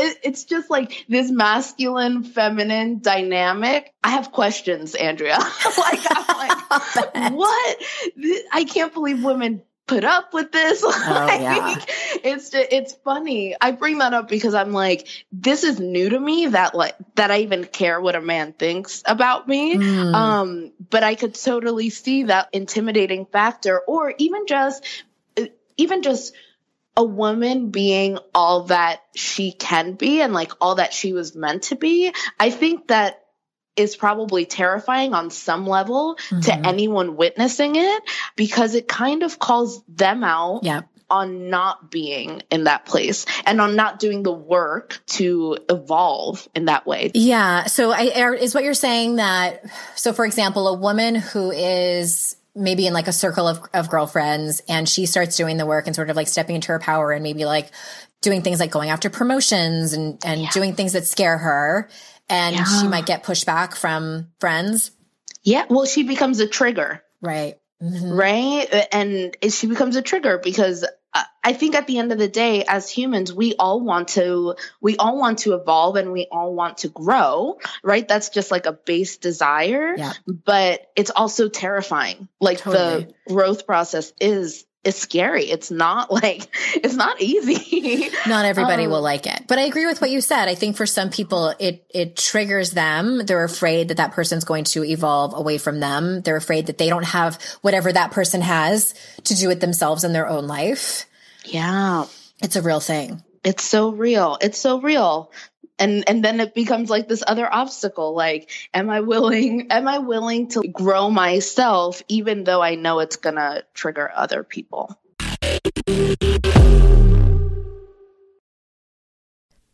it's it, it's just like this masculine feminine dynamic. I have questions, Andrea. like I'm like, what? I can't believe women put up with this. Oh, yeah. It's it's funny. I bring that up because I'm like, this is new to me that like that I even care what a man thinks about me. Mm. Um, but I could totally see that intimidating factor, or even just even just a woman being all that she can be and like all that she was meant to be. I think that is probably terrifying on some level to Mhm. anyone witnessing it because it kind of calls them out Yeah. on not being in that place and on not doing the work to evolve in that way. Yeah. So I, is what you're saying that, so for example, a woman who is maybe in like a circle of, of girlfriends and she starts doing the work and sort of like stepping into her power and maybe like doing things like going after promotions and, and doing things that scare her. And she might get pushback from friends. Yeah, well she becomes a trigger. Right. Mhm. right? And she becomes a trigger because I- I think at the end of the day, as humans, we all want to, we all want to evolve and we all want to grow, right? That's just like a base desire, Yeah. but it's also terrifying. Like Totally. the growth process is, is scary. It's not like, it's not easy. Not everybody Um, will like it. But I agree with what you said. I think for some people it it triggers them. They're afraid that that person's going to evolve away from them. They're afraid that they don't have whatever that person has to do it themselves in their own life. yeah. It's a real thing. it's so real it's so real and and then it becomes like this other obstacle like am i willing am i willing to grow myself even though i know it's gonna trigger other people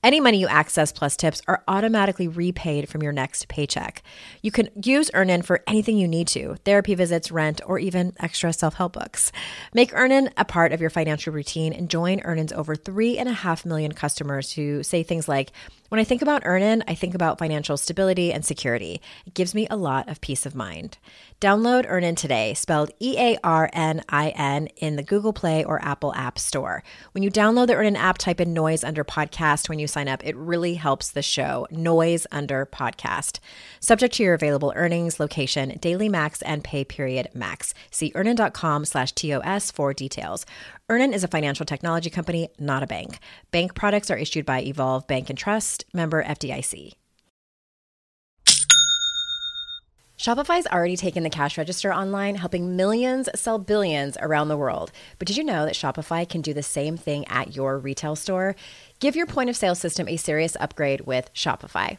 Any money you access plus tips are automatically repaid from your next paycheck. You can use Earnin for anything you need to therapy visits, rent, or even extra self help books. Make Earnin a part of your financial routine and join Earnin's over three and a half million customers who say things like, when I think about Earnin, I think about financial stability and security. It gives me a lot of peace of mind. Download Earnin today, spelled E A R N I N, in the Google Play or Apple App Store. When you download the Earnin app, type in noise under podcast when you sign up. It really helps the show. Noise under podcast. Subject to your available earnings, location, daily max, and pay period max. See earnin.com slash TOS for details. Earnin is a financial technology company, not a bank. Bank products are issued by Evolve Bank and Trust, member FDIC. Shopify's already taken the cash register online, helping millions sell billions around the world. But did you know that Shopify can do the same thing at your retail store? Give your point of sale system a serious upgrade with Shopify.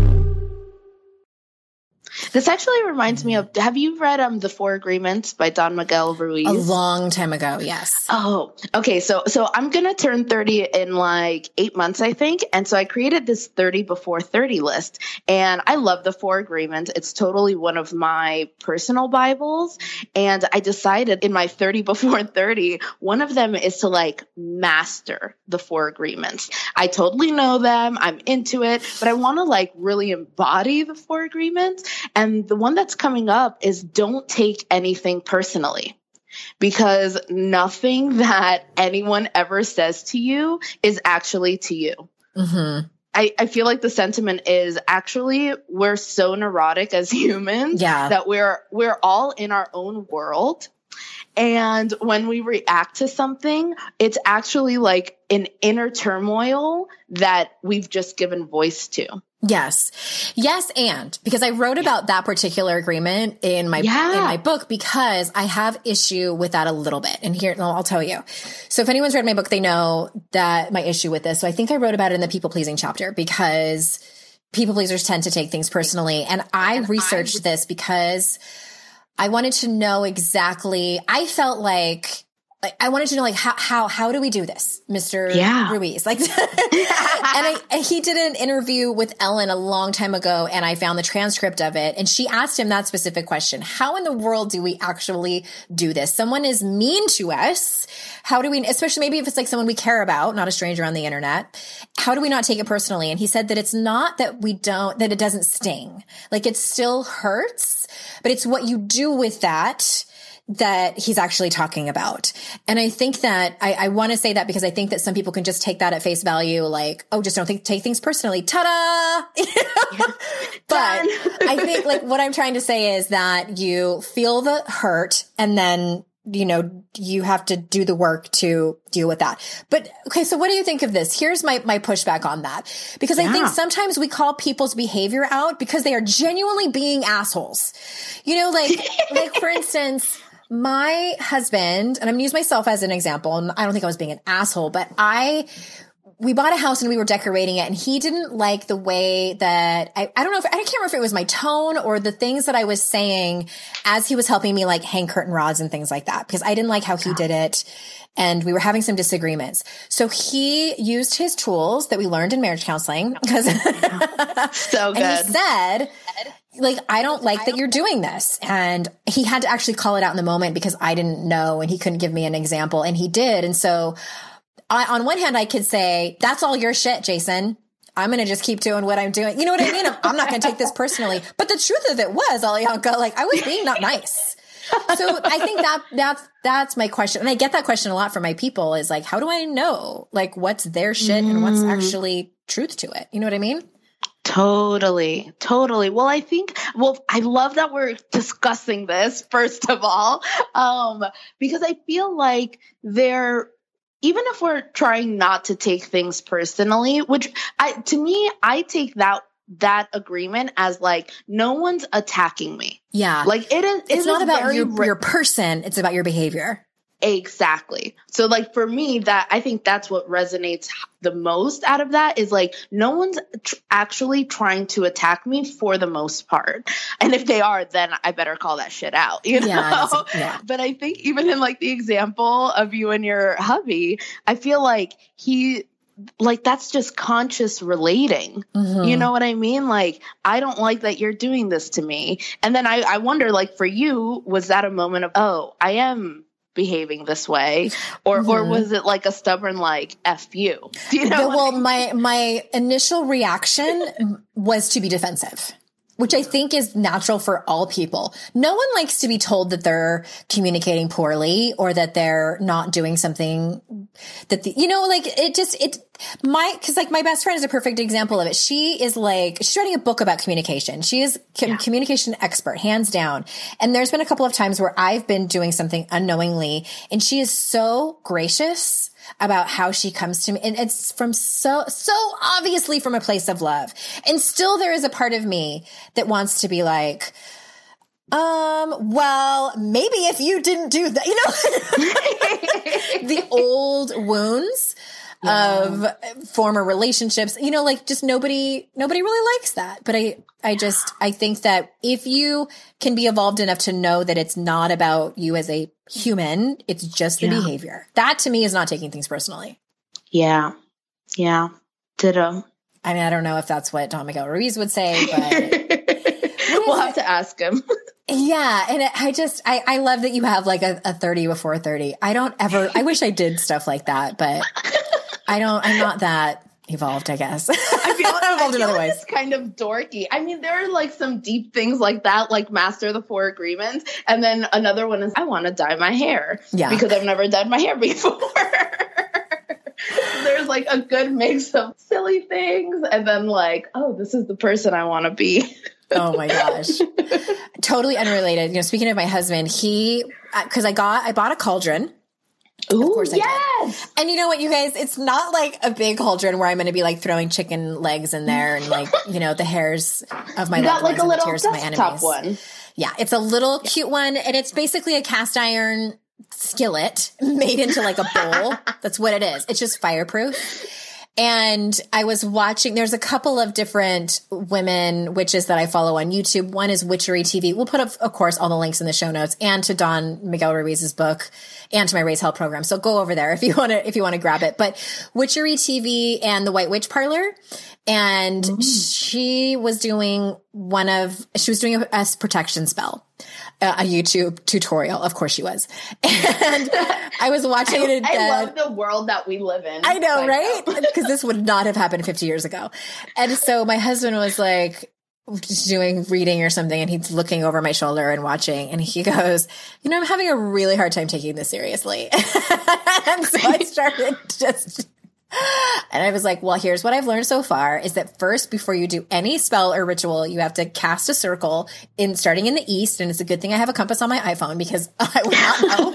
This actually reminds me of have you read um The Four Agreements by Don Miguel Ruiz? A long time ago, yes. Oh, okay. So, so I'm gonna turn 30 in like eight months, I think. And so I created this 30 before 30 list, and I love the Four Agreements. It's totally one of my personal Bibles. And I decided in my 30 before 30, one of them is to like master the Four Agreements. I totally know them. I'm into it, but I want to like really embody the Four Agreements. And the one that's coming up is don't take anything personally because nothing that anyone ever says to you is actually to you. Mm-hmm. I, I feel like the sentiment is actually we're so neurotic as humans Yeah. that we're we're all in our own world And when we react to something, it's actually like an inner turmoil that we've just given voice to. Yes. Yes. And because I wrote about that particular agreement in my, Yeah. in my book because I have issue with that a little bit. And here, I'll tell you. So if anyone's read my book, they know that my issue with this. So I think I wrote about it in the people pleasing chapter because people pleasers tend to take things personally. And I researched this because I wanted to know exactly, I felt like, like, I wanted to know like how how how do we do this, Mr. Yeah. Ruiz? Like, and I and he did an interview with Ellen a long time ago, and I found the transcript of it. And she asked him that specific question: How in the world do we actually do this? Someone is mean to us. How do we, especially maybe if it's like someone we care about, not a stranger on the internet? How do we not take it personally? And he said that it's not that we don't that it doesn't sting, like it still hurts, but it's what you do with that that he's actually talking about. And I think that I, I want to say that because I think that some people can just take that at face value, like, oh, just don't think, take things personally. Ta-da! but I think like what I'm trying to say is that you feel the hurt and then you know, you have to do the work to deal with that. But okay, so what do you think of this? Here's my, my pushback on that. Because I think sometimes we call people's behavior out because they are genuinely being assholes. You know, like, like for instance, my husband, and I'm gonna use myself as an example, and I don't think I was being an asshole, but I, we bought a house and we were decorating it and he didn't like the way that I, I don't know if I can't remember if it was my tone or the things that I was saying as he was helping me like hang curtain rods and things like that because I didn't like how he did it and we were having some disagreements. So he used his tools that we learned in marriage counseling because So and good. he said, like, I don't like that you're doing this. And he had to actually call it out in the moment because I didn't know and he couldn't give me an example and he did. And so I, on one hand, I could say, that's all your shit, Jason. I'm going to just keep doing what I'm doing. You know what I mean? I'm, I'm not going to take this personally. But the truth of it was, Alionka, like I was being not nice. So I think that that's that's my question, and I get that question a lot from my people. Is like, how do I know like what's their shit and what's mm. actually truth to it? You know what I mean? Totally, totally. Well, I think, well, I love that we're discussing this, first of all, um, because I feel like there, even if we're trying not to take things personally, which I, to me, I take that, that agreement as like, no one's attacking me. Yeah, Like it is, it it's not about your, your person; it's about your behavior. Exactly. So like for me that I think that's what resonates the most out of that is like no one's tr- actually trying to attack me for the most part. And if they are then I better call that shit out, you know. Yeah, yeah. But I think even in like the example of you and your hubby, I feel like he like that's just conscious relating. Mm-hmm. You know what I mean? Like, I don't like that you're doing this to me. And then I, I wonder, like, for you, was that a moment of, oh, I am behaving this way? Or or mm-hmm. was it like a stubborn like F you? Do you know? The- what well, my my initial reaction was to be defensive, which I think is natural for all people. No one likes to be told that they're communicating poorly or that they're not doing something that the, you know, like it just it my because like my best friend is a perfect example of it. She is like she's writing a book about communication. She is com- communication expert, hands down. And there's been a couple of times where I've been doing something unknowingly, and she is so gracious about how she comes to me. And it's from so, so obviously from a place of love. And still there is a part of me that wants to be like, um, well, maybe if you didn't do that, you know, the old wounds of uh, former relationships, you know, like just nobody, nobody really likes that. But I, I just, I think that if you can be evolved enough to know that it's not about you as a human, it's just the Yeah. behavior. That to me is not taking things personally. yeah. Yeah. Ditto. I mean, I don't know if that's what Don Miguel Ruiz would say, but we'll have to ask him. yeah. And it, I just, I, I love that you have like a, a 30 before 30. I don't ever, I wish I did stuff like that, but I don't, I'm not that evolved, I guess. I feel, evolved I in other ways. it's kind of dorky. I mean, there are like some deep things like that, like master the four agreements, and then another one is I want to dye my hair, Yeah. because I've never dyed my hair before. There's like a good mix of silly things, and then like, oh, this is the person I want to be. Oh my gosh. totally unrelated. You know, speaking of my husband, he uh, because I got I bought a cauldron. Ooh, of course I did. yes. And you know what, you guys? It's not like a big cauldron where I'm going to be like throwing chicken legs in there and like you know the hairs of my loved like a ones and the little tears of my desktop enemies. one. Yeah, it's a little cute one, and it's basically a cast iron skillet made into like a bowl. That's what it is. It's just fireproof. And I was watching, there's a couple of different women witches that I follow on YouTube. One is Witchery TV. We'll put up, of course, all the links in the show notes and to Don Miguel Ruiz's book and to my Raise Hell program. So go over there if you want to, if you want to grab it. But Witchery TV and the White Witch Parlor. And she was doing one of, she was doing a, a protection spell a YouTube tutorial. Of course she was. And I was watching it. I love the world that we live in. I know, Like, right? Oh. Because this would not have happened 50 years ago. And so my husband was like, just doing reading or something and he's looking over my shoulder and watching and he goes, you know, I'm having a really hard time taking this seriously. and so I started just and I was like, well, here's what I've learned so far is that first, before you do any spell or ritual, you have to cast a circle in starting in the east. And it's a good thing I have a compass on my iPhone because I would not know.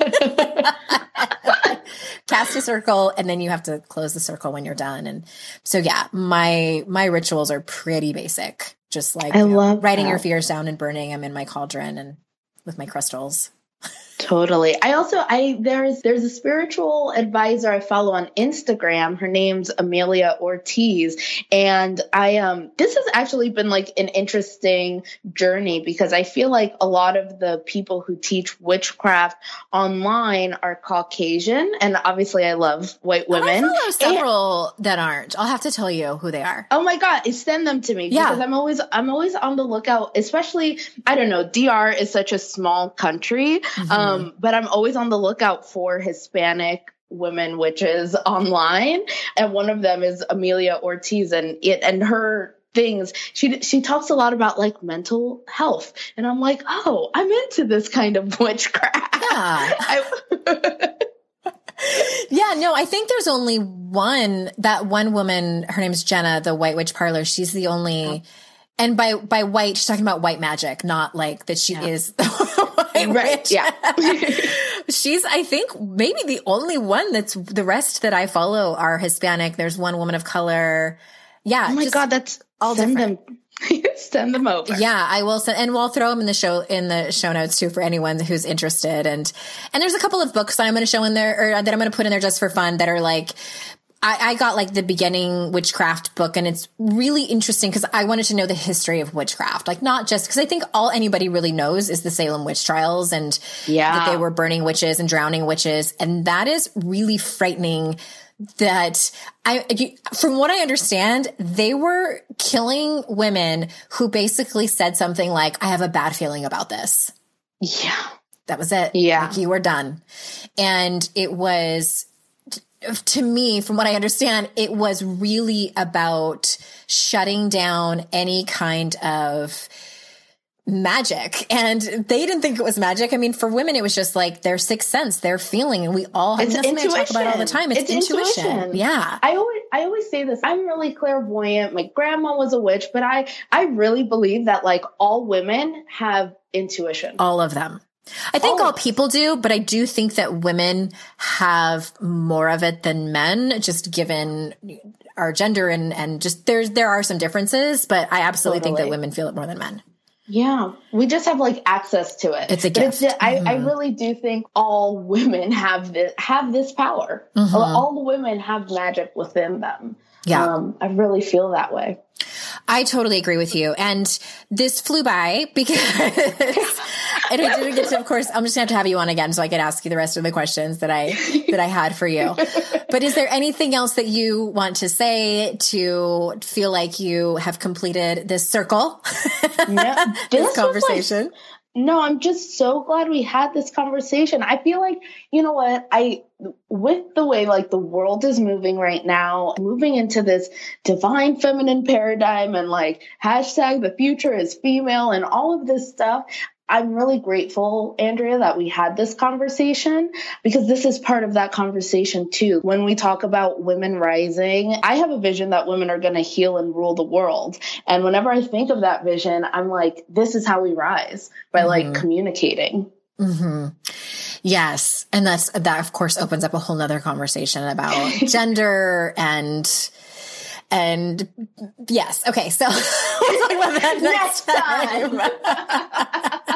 cast a circle and then you have to close the circle when you're done. And so, yeah, my, my rituals are pretty basic. Just like I you know, love writing that. your fears down and burning them in my cauldron and with my crystals. Totally. I also I there's there's a spiritual advisor I follow on Instagram. Her name's Amelia Ortiz and I um this has actually been like an interesting journey because I feel like a lot of the people who teach witchcraft online are Caucasian and obviously I love white women. I follow And- several that aren't. I'll have to tell you who they are. Oh my god, send them to me Yeah. because I'm always I'm always on the lookout. Especially, I don't know, DR is such a small country, Mm-hmm. um, Um, mm-hmm. but I'm always on the lookout for Hispanic women witches online, and one of them is Amelia Ortiz, and it and her things she she talks a lot about like mental health and i'm like oh i'm into this kind of witchcraft Yeah. I, Yeah, no, I think there's only one that one woman, her name's Jenna, the White Witch Parlor. She's the only and by by white, she's talking about white magic, not like that she is the right yeah She's I think maybe the only one that's the rest that I follow are Hispanic. There's one woman of color. Yeah. oh my god that's all send different. them send them over Yeah, I will send, and we'll throw them in the show in the show notes too for anyone who's interested. And and there's a couple of books that I'm going to show in there, or that I'm going to put in there just for fun that are like. I, I got like the beginning witchcraft book, and it's really interesting because I wanted to know the history of witchcraft, like not just because I think all anybody really knows is the Salem witch trials and Yeah. that they were burning witches and drowning witches, and that is really frightening that I, from what I understand, they were killing women who basically said something like, I have a bad feeling about this. yeah That was it. Yeah. Like you were done. And it was, to me, from what I understand, it was really about shutting down any kind of magic. And they didn't think it was magic. I mean, for women, it was just like their sixth sense, their feeling. And we all, It's I mean, that's something I talk about all the time. It's, It's intuition. intuition. Yeah. I always I always say this. I'm really clairvoyant. My grandma was a witch, but I I really believe that like all women have intuition. All of them. I think All all people do, but I do think that women have more of it than men, just given our gender and, and just there's, there are some differences, but I absolutely think that women feel it more than men. Yeah, we just have like access to it. It's a gift. Mm-hmm. I, I really do think all women have this have this power. Mhm. All the women have magic within them. Yeah. Um, I really feel that way. I totally agree with you. And this flew by because, and I didn't get to, of course, I'm just gonna have to have you on again so I could ask you the rest of the questions that I, that I had for you. But is there anything else that you want to say to feel like you have completed this circle? Yeah, this this like, conversation? No, I'm just so glad we had this conversation. I feel like, you know what, I with the way like the world is moving right now, moving into this divine feminine paradigm and like hashtag the future is female and all of this stuff. I'm really grateful, Andrea, that we had this conversation because this is part of that conversation too. When we talk about women rising, I have a vision that women are going to heal and rule the world. And whenever I think of that vision, I'm like, this is how we rise by like communicating. Mm-hmm. Yes. And that's, that of course opens up a whole nother conversation about gender and, and yes. Okay. So we'll talk about that next, next time.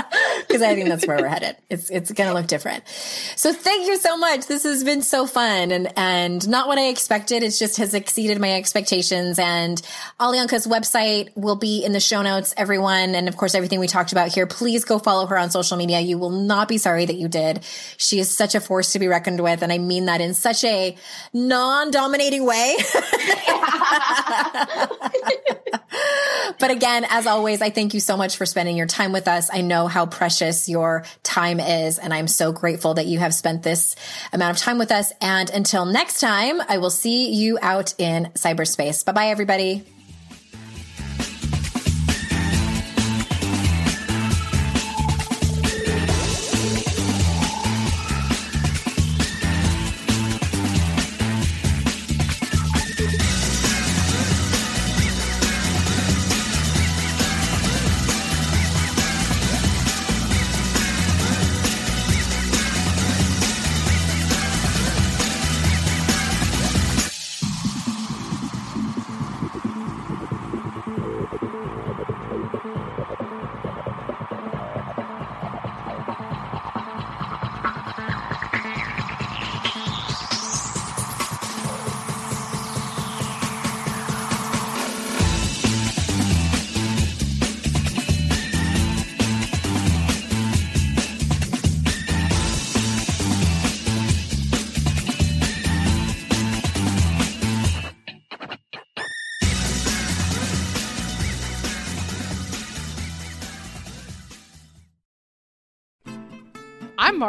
Because I think that's where we're headed. It's, it's going to look different. So thank you so much. This has been so fun and, and not what I expected. It just has exceeded my expectations and Alionka's website will be in the show notes, everyone. And of course, everything we talked about here, please go follow her on social media. You will not be sorry that you did. She is such a force to be reckoned with. And I mean that in such a non-dominating way. but again, as always, I thank you so much for spending your time with us. I know how precious your time is, and I'm so grateful that you have spent this amount of time with us. And until next time, I will see you out in cyberspace. Bye bye, everybody.